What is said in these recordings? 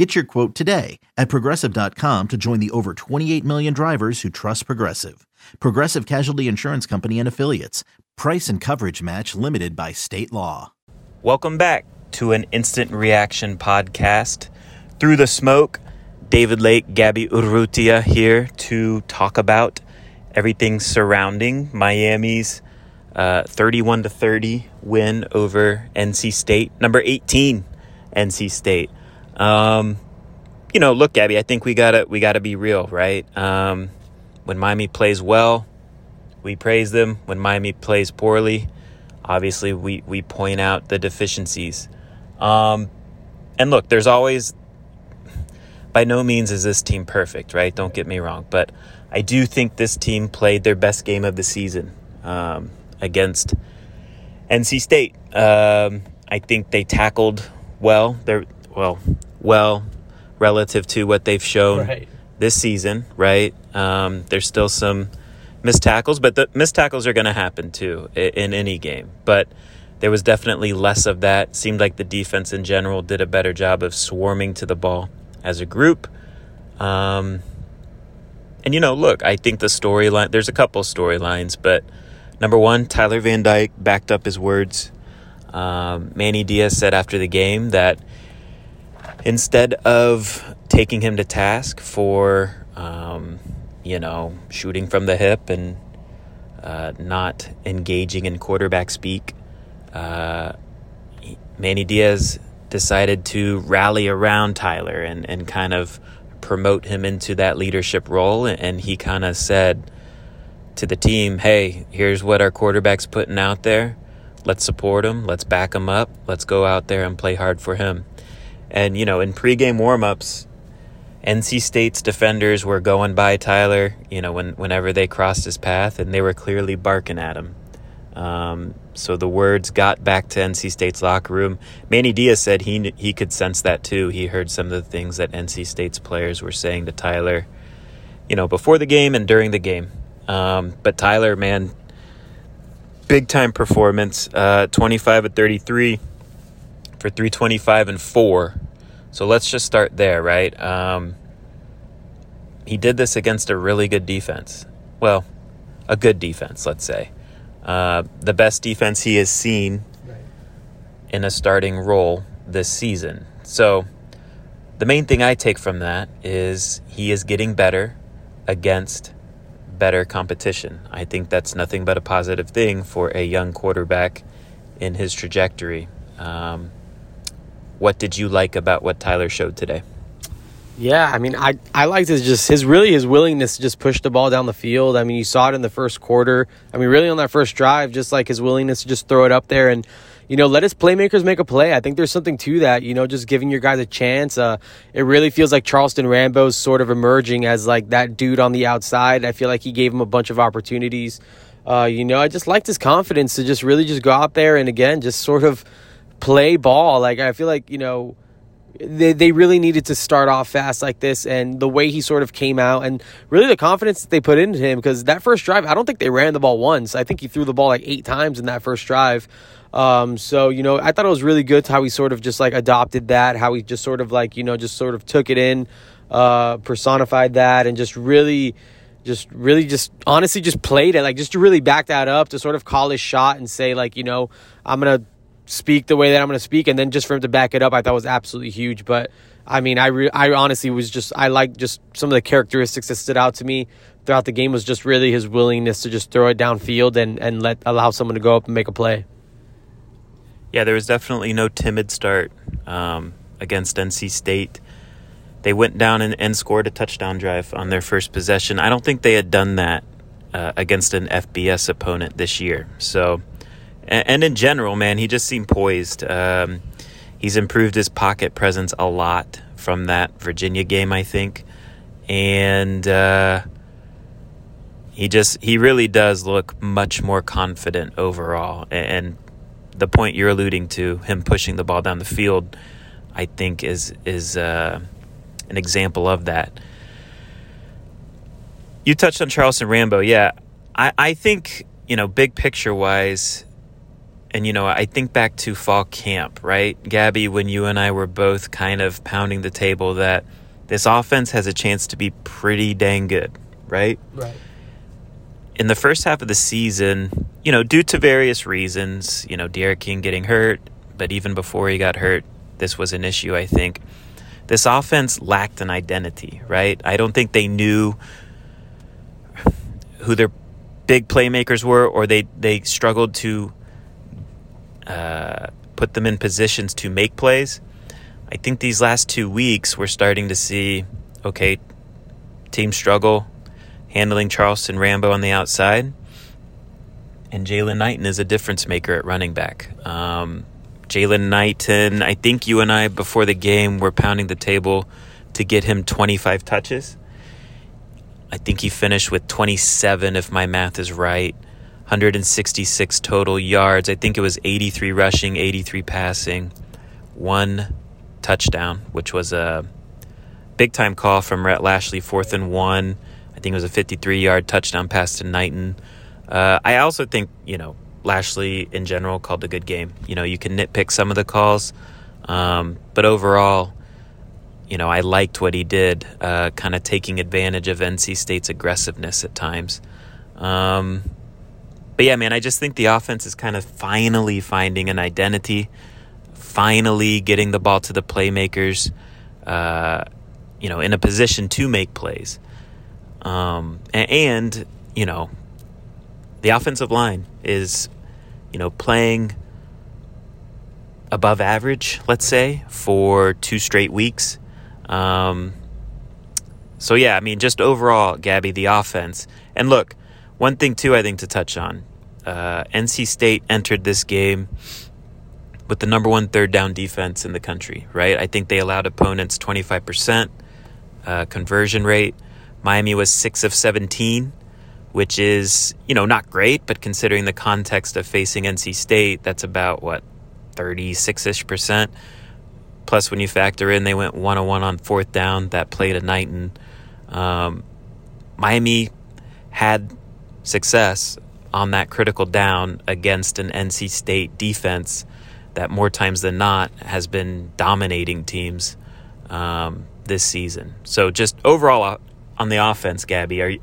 Get your quote today at progressive.com to join the over 28 million drivers who trust Progressive. Progressive Casualty Insurance Company and Affiliates. Price and coverage match limited by state law. Welcome back to an instant reaction podcast. Through the smoke, David Lake, Gabby Urrutia here to talk about everything surrounding Miami's uh, 31 to 30 win over NC State, number 18 NC State. Um, you know, look, Gabby, I think we gotta we gotta be real, right? Um, when Miami plays well, we praise them. When Miami plays poorly, obviously we we point out the deficiencies. Um, and look, there's always by no means is this team perfect, right? Don't get me wrong, but I do think this team played their best game of the season um, against NC State. Um, I think they tackled well. They're well, well, relative to what they've shown Right. this season, right? Um, there's still some missed tackles, but the missed tackles are going to happen too in, in any game. But there was definitely less of that. Seemed like the defense in general did a better job of swarming to the ball as a group. Um, and you know, look, I think the storyline. There's a couple storylines, but number one, Tyler Van Dyke backed up his words. Um, Manny Diaz said after the game that instead of taking him to task for, um, you know, shooting from the hip and uh, not engaging in quarterback speak, uh, Manny Diaz decided to rally around Tyler and, and kind of promote him into that leadership role. And he kind of said to the team, hey, here's what our quarterback's putting out there. Let's support him. Let's back him up. Let's go out there and play hard for him. And, you know, in pregame warmups, NC State's defenders were going by Tyler, you know, when, whenever they crossed his path, and they were clearly barking at him. Um, so the words got back to NC State's locker room. Manny Diaz said he he could sense that too. He heard some of the things that NC State's players were saying to Tyler, you know, before the game and during the game. Um, but Tyler, man, big time performance. Uh, 25 at 33 for 325 and 4. So let's just start there, right? Um, he did this against a really good defense. Well, a good defense, let's say. Uh, the best defense he has seen in a starting role this season. So the main thing I take from that is he is getting better against better competition. I think that's nothing but a positive thing for a young quarterback in his trajectory. Um, what did you like about what Tyler showed today? Yeah, I mean, I I liked his just his really his willingness to just push the ball down the field. I mean, you saw it in the first quarter. I mean, really on that first drive, just like his willingness to just throw it up there and you know let his playmakers make a play. I think there's something to that. You know, just giving your guys a chance. Uh, it really feels like Charleston Rambo's sort of emerging as like that dude on the outside. I feel like he gave him a bunch of opportunities. Uh, you know, I just liked his confidence to just really just go out there and again just sort of play ball. Like I feel like you know they, they really needed to start off fast like this and the way he sort of came out and really the confidence that they put into him because that first drive i don't think they ran the ball once. I think he threw the ball like eight times in that first drive. Um, so you know i thought it was really good how he sort of just like adopted that how he just sort of like you know just sort of took it in uh, personified that and just really just really just honestly just played it. Like just to really back that up to sort of call his shot and say like you know i'm gonna speak the way that I'm going to speak, and then just for him to back it up, I thought was absolutely huge. But I mean, I re- I honestly was just I like just some of the characteristics that stood out to me throughout the game was just really his willingness to just throw it downfield and and let allow someone to go up and make a play. Yeah, there was definitely no timid start um, against NC State. They went down and, and scored a touchdown drive on their first possession. I don't think they had done that uh, against an FBS opponent this year. So, and, in general, man, he just seemed poised. Um, he's improved his pocket presence a lot from that Virginia game, I think. And uh, he just he really does look much more confident overall. And the point you're alluding to, him pushing the ball down the field, I think is is uh, an example of that. You touched on Charleston Rambo, yeah. I, I think you know, big picture wise, and you know, I think back to fall camp, right, Gabby, when you and I were both kind of pounding the table that this offense has a chance to be pretty dang good, right? Right in the first half of the season, you know, due to various reasons, you know, D'Eriq King getting hurt, but even before he got hurt, this was an issue, I think. This offense lacked an identity, right? I don't think they knew who their big playmakers were, or they, they struggled to uh, put them in positions to make plays. I think these last two weeks, we're starting to see okay, team struggle handling Charleston Rambo on the outside. And Jaylan Knighton is a difference maker at running back. Um, Jaylan Knighton, I think you and I, before the game, were pounding the table to get him 25 touches. I think he finished with 27, if my math is right. 166 total yards. I think it was 83 rushing, 83 passing, one touchdown, which was a big time call from Rhett Lashley, fourth and one. I think it was a 53 yard touchdown pass to Knighton. Uh, I also think, you know, Lashley in general called a good game. You know, you can nitpick some of the calls, um, but overall, you know, I liked what he did, uh, kind of taking advantage of NC State's aggressiveness at times. Um, but yeah, man, I just think the offense is kind of finally finding an identity, finally getting the ball to the playmakers, uh, you know, in a position to make plays. Um, and, you know, the offensive line is, you know, playing above average, let's say, for two straight weeks. Um, so, yeah, I mean, just overall, Gabby, the offense. And look, one thing, too, I think to touch on uh, NC State entered this game with the number one third down defense in the country, right? I think they allowed opponents 25% uh, conversion rate. Miami was 6 of 17, which is, you know, not great, but considering the context of facing NC State, that's about what 36ish percent. Plus, when you factor in they went 101 on fourth down, that played a Knighton. Um, Miami had success on that critical down against an NC State defense that more times than not has been dominating teams um, this season. So just overall on the offense, Gabby? Are you,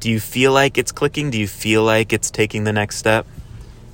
do you feel like it's clicking? Do you feel like it's taking the next step?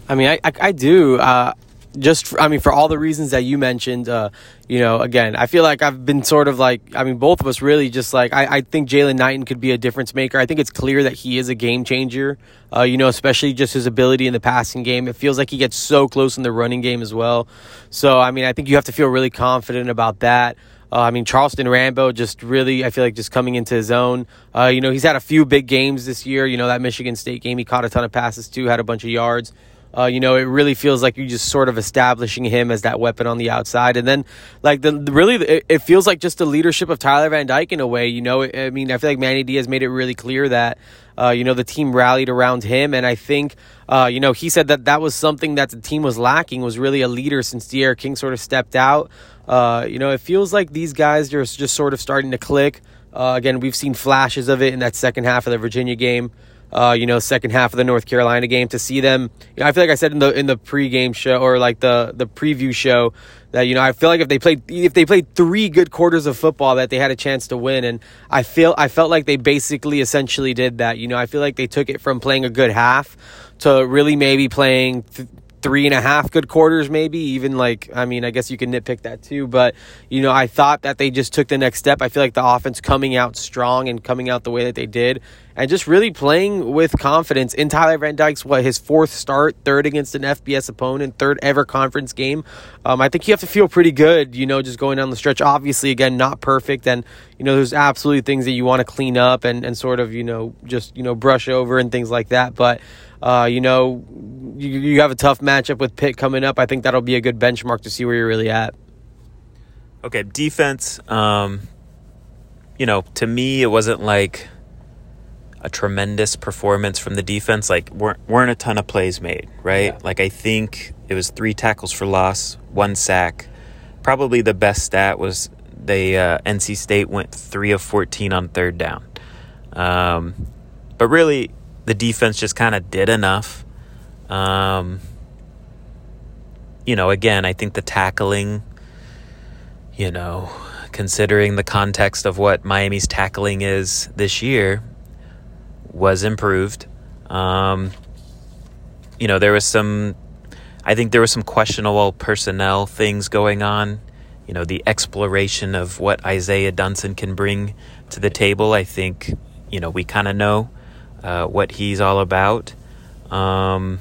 I mean, I I, I do. Uh, just for, I mean, for all the reasons that you mentioned, uh, you know, again, I feel like I've been sort of like, I mean, both of us really just like, I, I think Jaylan Knighton could be a difference maker. I think it's clear that he is a game changer, uh, you know, especially just his ability in the passing game. It feels like he gets so close in the running game as well. So, I mean, I think you have to feel really confident about that. Uh, I mean, Charleston Rambo just really, I feel like just coming into his own. Uh, you know, he's had a few big games this year. You know, that Michigan State game, he caught a ton of passes too, had a bunch of yards. Uh, you know, it really feels like you're just sort of establishing him as that weapon on the outside, and then like the, really, it, it, feels like just the leadership of Tyler Van Dyke in a way. You know, I mean, I feel like Manny Diaz made it really clear that uh, you know the team rallied around him, and I think uh, you know he said that that was something that the team was lacking was really a leader since D'Eriq King sort of stepped out. Uh, you know, it feels like these guys are just sort of starting to click. Uh, again, we've seen flashes of it in that second half of the Virginia game. Uh, you know, second half of the North Carolina game to see them. You know, I feel like I said in the in the pregame show or like the the preview show that you know I feel like if they played if they played three good quarters of football that they had a chance to win, and I feel I felt like they basically essentially did that. You know, I feel like they took it from playing a good half to really maybe playing. Th- three and a half good quarters, maybe even like, I mean, I guess you can nitpick that too. But, you know, I thought that they just took the next step. I feel like the offense coming out strong and coming out the way that they did and just really playing with confidence in Tyler Van Dyke's, what, his fourth start, third against an FBS opponent, third ever conference game. Um, I think you have to feel pretty good, you know, just going down the stretch. Obviously, again, not perfect. And, you know, there's absolutely things that you want to clean up and, and sort of, you know, just, you know, brush over and things like that. But, uh, you know, you, you have a tough matchup with Pitt coming up. I think that'll be a good benchmark to see where you're really at. Okay, defense. Um, you know, to me, it wasn't like a tremendous performance from the defense. Like weren't weren't a ton of plays made, right? Yeah. Like I think it was three tackles for loss, one sack. Probably the best stat was they uh, NC State went three of fourteen on third down. Um, but really, the defense just kind of did enough. Um, you know, again, I think the tackling, you know, considering the context of what Miami's tackling is this year, was improved. Um, you know, there was some, I think there was some questionable personnel things going on. You know, the exploration of what Isaiah Dunson can bring to the table. I think, you know, we kind of know uh, what he's all about. Um,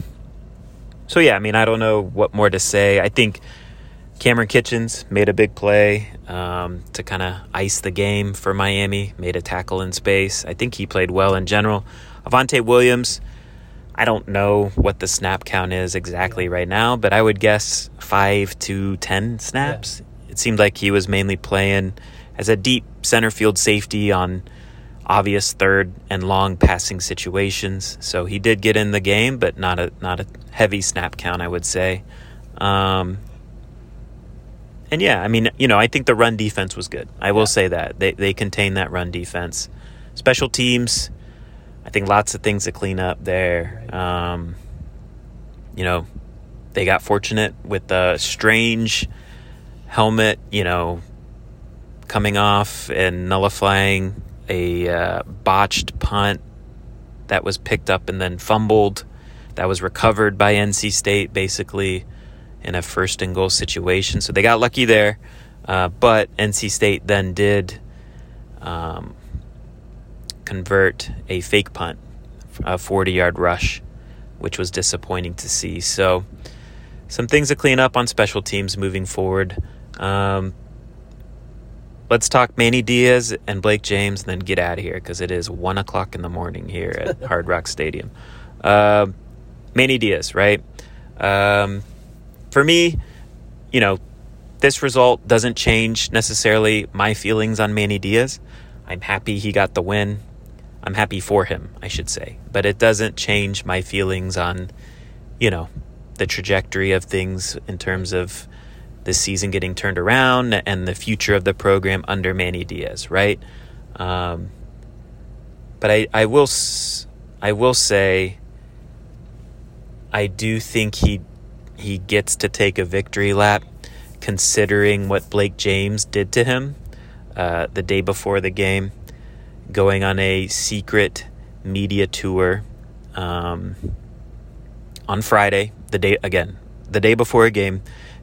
so, yeah, I mean, I don't know what more to say. I think Kamren Kitchens made a big play um, to kind of ice the game for Miami, made a tackle in space. I think he played well in general. Avantae Williams, I don't know what the snap count is exactly right now, but I would guess five to 10 snaps. Yeah. It seemed like he was mainly playing as a deep center field safety on obvious third and long passing situations. So he did get in the game, but not a not a heavy snap count, I would say. Um, and yeah, I mean, you know, I think the run defense was good. I will yeah. say that they they contained that run defense. Special teams, I think lots of things to clean up there. Um, you know, they got fortunate with the strange helmet, you know, coming off and nullifying a uh, botched punt that was picked up and then fumbled. That was recovered by NC State, basically in a first and goal situation. So they got lucky there. Uh, but NC State then did um, convert a fake punt, a 40 yard rush, which was disappointing to see. So some things to clean up on special teams moving forward. Um, let's talk Manny Diaz and Blake James and then get out of here because it is 1 o'clock in the morning here at Hard Rock Stadium. Uh, Manny Diaz, right? Um, for me, you know, this result doesn't change necessarily my feelings on Manny Diaz. I'm happy he got the win. I'm happy for him, I should say. But it doesn't change my feelings on, you know, the trajectory of things in terms of the season getting turned around and the future of the program under Manny Diaz, right? Um, but I, I will I will say I do think he he gets to take a victory lap, considering what Blake James did to him uh, the day before the game, going on a secret media tour um, on Friday, the day again, the day before a game,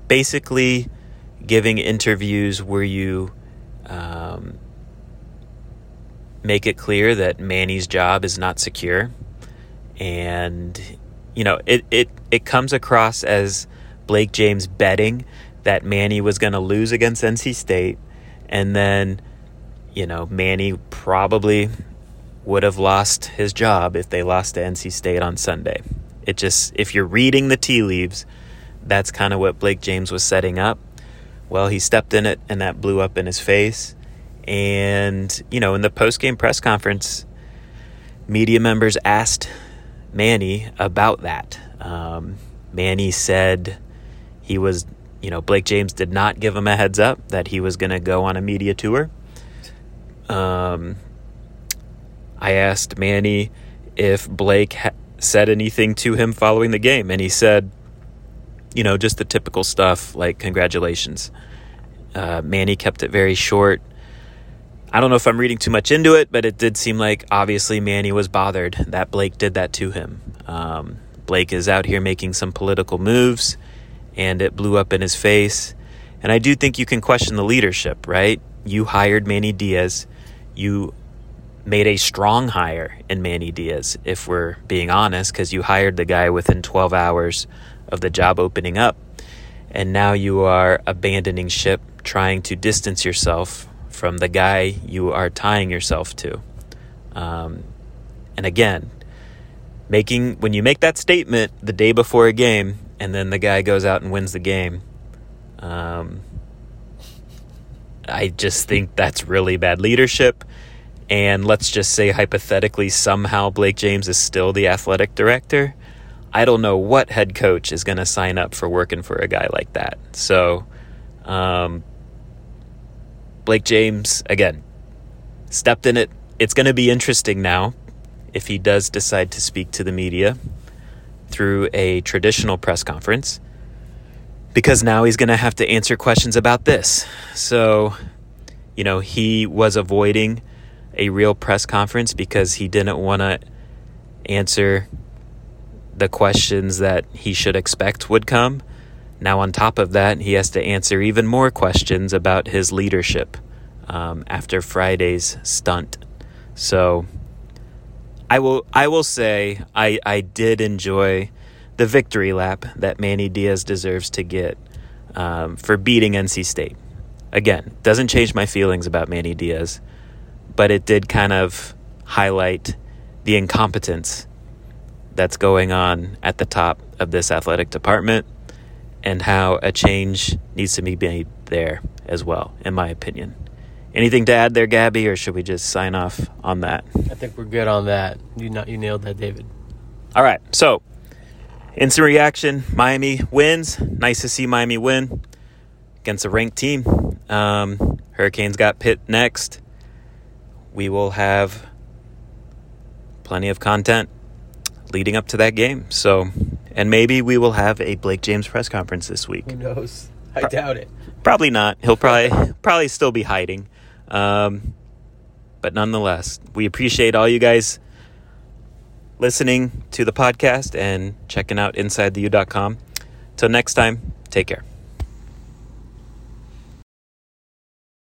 basically giving interviews where you um, make it clear that Manny's job is not secure and you know, it, it, it comes across as Blake James betting that Manny was going to lose against NC State. And then, you know, Manny probably would have lost his job if they lost to NC State on Sunday. It just, if you're reading the tea leaves, that's kind of what Blake James was setting up. Well, he stepped in it and that blew up in his face. And, you know, in the post game press conference, media members asked Manny about that. Um, Manny said he was, you know, Blake James did not give him a heads up that he was going to go on a media tour. Um, I asked Manny if Blake ha- said anything to him following the game, and he said, you know, just the typical stuff like congratulations. Uh, Manny kept it very short. I don't know if I'm reading too much into it, but it did seem like obviously Manny was bothered that Blake did that to him. Um, Blake is out here making some political moves, and it blew up in his face. And I do think you can question the leadership, right? You hired Manny Diaz. You made a strong hire in Manny Diaz, if we're being honest, because you hired the guy within 12 hours of the job opening up. And now you are abandoning ship, trying to distance yourself from the guy you are tying yourself to. Um, and again, making when you make that statement the day before a game, and then the guy goes out and wins the game. Um, I just think that's really bad leadership, and let's just say hypothetically somehow Blake James is still the athletic director, I don't know what head coach is going to sign up for working for a guy like that. So, um, Blake James, again, stepped in it. It's going to be interesting now if he does decide to speak to the media through a traditional press conference because now he's going to have to answer questions about this. So, you know, he was avoiding a real press conference because he didn't want to answer the questions that he should expect would come. Now, on top of that, he has to answer even more questions about his leadership um, after Friday's stunt. So, I will I will say I I did enjoy the victory lap that Manny Diaz deserves to get um, for beating NC State. Again, doesn't change my feelings about Manny Diaz, but it did kind of highlight the incompetence that's going on at the top of this athletic department and how a change needs to be made there as well, in my opinion. Anything to add there, Gabby, or should we just sign off on that? I think we're good on that. You not you nailed that, David. All right, so instant reaction: Miami wins. Nice to see Miami win against a ranked team. Um, Hurricanes got Pitt next. We will have plenty of content leading up to that game. So, and maybe we will have a Blake James press conference this week. Who knows? I Pro- doubt it. Probably not. He'll probably probably still be hiding. Um, but nonetheless, we appreciate all you guys listening to the podcast and checking out InsideTheU.com. Till next time, take care.